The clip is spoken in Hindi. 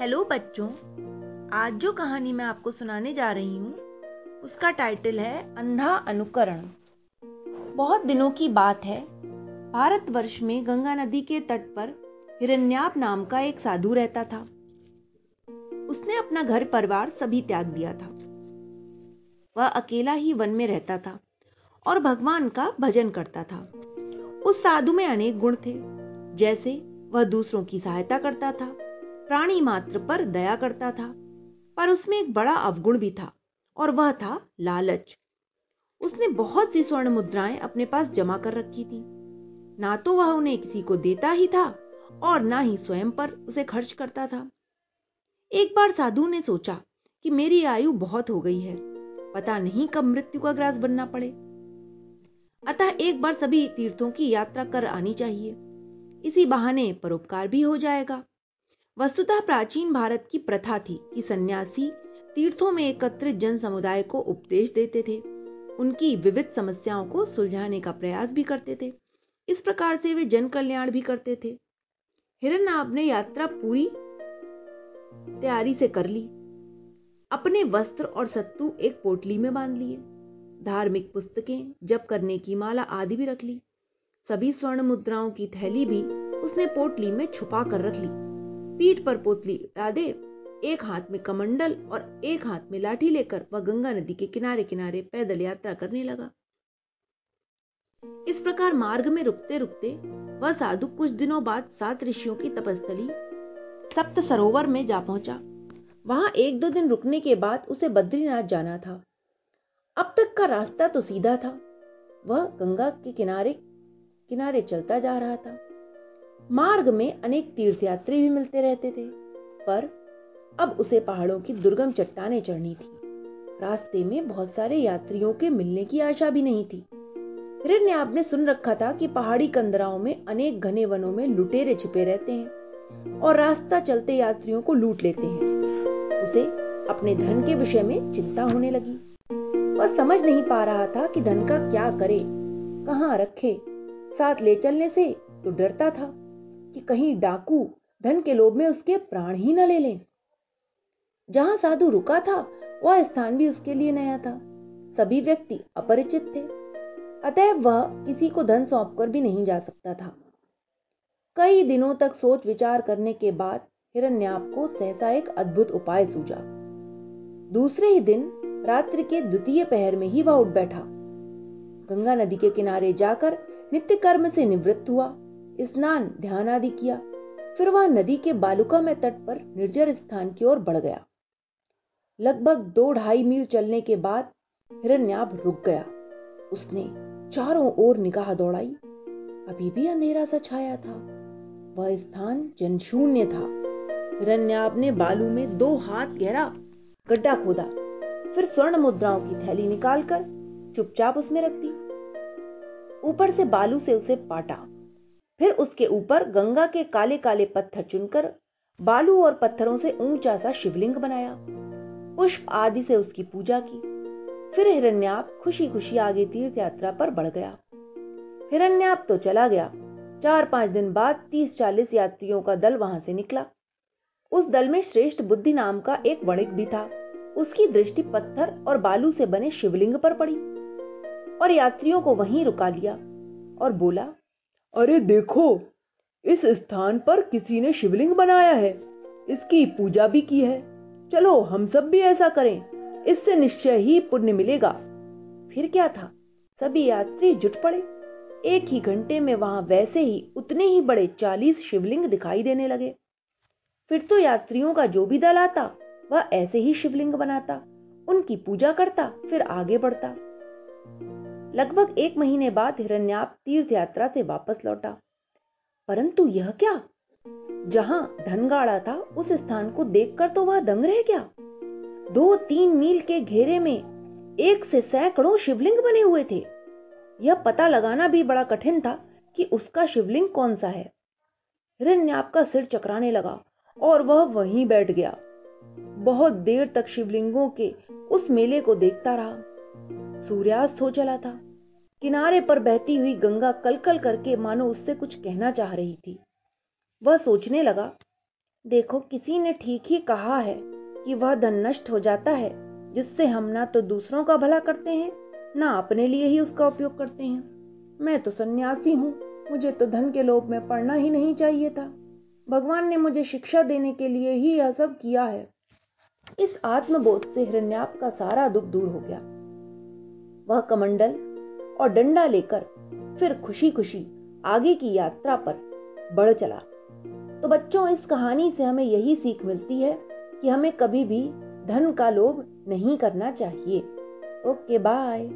हेलो बच्चों। आज जो कहानी मैं आपको सुनाने जा रही हूँ, उसका टाइटल है अंधा अनुकरण। बहुत दिनों की बात है। भारतवर्ष में गंगा नदी के तट पर हिरण्याप नाम का एक साधु रहता था। उसने अपना घर परिवार सभी त्याग दिया था। वह अकेला ही वन में रहता था और भगवान का भजन करता था। उस साधु में अनेक गुण थे, जैसे वह दूसरों की सहायता करता था प्राणी मात्र पर दया करता था, पर उसमें एक बड़ा अवगुण भी था, और वह था लालच। उसने बहुत सी स्वर्ण मुद्राएँ अपने पास जमा कर रखी थी। ना तो वह उन्हें किसी को देता ही था, और ना ही स्वयं पर उसे खर्च करता था। एक बार साधु ने सोचा कि मेरी आयु बहुत हो गई है, पता नहीं कब मृत्यु का ग्रास बनना पड़े। अतः एक बार सभी तीर्थों की यात्रा कर आनी चाहिए। इसी बहाने परोपकार भी हो जाएगा। वस्तुतः प्राचीन भारत की प्रथा थी कि सन्यासी तीर्थों में एकत्रित जन समुदाय को उपदेश देते थे। उनकी विविध समस्याओं को सुलझाने का प्रयास भी करते थे। इस प्रकार से वे जन कल्याण भी करते थे। हिरण्यनाभ ने यात्रा पूरी तैयारी से कर ली। अपने वस्त्र और सत्तू एक पोटली में बाँध लिए। धार्मिक पुस्तकें जप करने की माला आदि भी रख ली। सभी स्वर्ण मुद्राओं की थैली भी उसने पोटली में छुपा कर रख ली। पीठ पर पोतली लादे एक हाथ में कमंडल और एक हाथ में लाठी लेकर वह गंगा नदी के किनारे किनारे पैदल यात्रा करने लगा। इस प्रकार मार्ग में रुकते रुकते वह साधु कुछ दिनों बाद सात ऋषियों की तपस्थली सप्त सरोवर में जा पहुँचा। वहाँ एक दो दिन रुकने के बाद उसे बद्रीनाथ जाना था। अब तक का रास्ता तो सीधा था। वह गंगा के किनारे किनारे चलता जा रहा था। मार्ग में अनेक तीर्थयात्री भी मिलते रहते थे, पर अब उसे पहाड़ों की दुर्गम चट्टाने चढ़नी थी। रास्ते में बहुत सारे यात्रियों के मिलने की आशा भी नहीं थी। हिरण ने आपने सुन रखा था कि पहाड़ी कंदराओं में अनेक घने वनों में लुटेरे छिपे रहते हैं और रास्ता चलते यात्रियों को लूट लेते हैं। उसे अपने धन के विषय में चिंता होने लगी। वह समझ नहीं पा रहा था कि धन का क्या करे, कहाँ रखे। साथ ले चलने से तो डरता था। कि कहीं डाकू धन के लोभ में उसके प्राण ही न ले लें। जहाँ साधु रुका था, वह स्थान भी उसके लिए नया था। सभी व्यक्ति अपरिचित थे। अतः वह किसी को धन सौंपकर भी नहीं जा सकता था। कई दिनों तक सोच विचार करने के बाद हिरण्याप को सहसा एक अद्भुत उपाय सूझा। दूसरे ही दिन रात्रि के द्वितीय पहर में ही वह उठ बैठा। गंगा नदी के किनारे जाकर नित्य कर्म से निवृत्त हुआ। स्नान, ध्यान आदि किया। फिर वह नदी के बालुका में तट पर निर्जर स्थान की ओर बढ़ गया। लगभग दो ढाई मील चलने के बाद हिरण्याभ रुक गया। उसने चारों ओर निगाह दौड़ाई। अभी भी अंधेरा सा छाया था। वह स्थान जनशून्य था। हिरण्याभ ने बालू में दो हाथ गहरा गड्ढा खोदा। फिर स्वर्ण मुद्राओं की थैली निकालकर चुपचाप उसमें रख दी। ऊपर से बालू से उसे पाटा फिर उसके ऊपर गंगा के काले काले पत्थर चुनकर बालू और पत्थरों से ऊँचा सा शिवलिंग बनाया। पुष्प आदि से उसकी पूजा की। फिर हिरण्याप खुशी खुशी आगे तीर्थ यात्रा पर बढ़ गया। हिरण्याप तो चला गया। चार पाँच दिन बाद तीस चालीस यात्रियों का दल वहाँ से निकला। उस दल में श्रेष्ठ बुद्धि नाम का एक वणिक भी था। उसकी दृष्टि पत्थर और बालू से बने शिवलिंग पर पड़ी। और यात्रियों को वहीं रुका लिया और बोला अरे देखो, इस स्थान पर किसी ने शिवलिंग बनाया है। इसकी पूजा भी की है। चलो, हम सब भी ऐसा करें। इससे निश्चय ही पुण्य मिलेगा। फिर क्या था? सभी यात्री जुट पड़े। एक ही घंटे में वहाँ वैसे ही उतने ही बड़े चालीस शिवलिंग दिखाई देने लगे। फिर तो यात्रियों का जो भी दल आता, वह ऐसे ही शिवलिंग बनाता। उनकी पूजा करता, फिर आगे बढ़ता। लगभग एक महीने बाद हिरण्याप तीर्थ यात्रा से वापस लौटा। परंतु यह क्या? जहाँ धन गाड़ा था, उस स्थान को देखकर तो वह दंग रह गया। दो तीन मील के घेरे में एक से सैकड़ों शिवलिंग बने हुए थे। यह पता लगाना भी बड़ा कठिन था कि उसका शिवलिंग कौन सा है। हिरण्याप का सिर चकराने लगा और वह वहीं बैठ गया। बहुत देर तक शिवलिंगों के उस मेले को देखता रहा। सूर्यास्त हो चला था। किनारे पर बहती हुई गंगा कलकल करके मानो उससे कुछ कहना चाह रही थी। वह सोचने लगा, देखो, किसी ने ठीक ही कहा है कि वह धन नष्ट हो जाता है, जिससे हम ना तो दूसरों का भला करते हैं, ना अपने लिए ही उसका उपयोग करते हैं। मैं तो सन्यासी हूँ, मुझे तो धन के लोभ में पड़ना ही नहीं चाहिए था। भगवान ने मुझे शिक्षा देने के लिए ही यह सब किया है। इस आत्मबोध से हिरण्याप का सारा दुख दूर हो गया। वह कमंडल और डंडा लेकर फिर खुशी खुशी आगे की यात्रा पर बढ़ चला। तो बच्चों, इस कहानी से हमें यही सीख मिलती है कि हमें कभी भी धन का लोभ नहीं करना चाहिए। Okay, bye.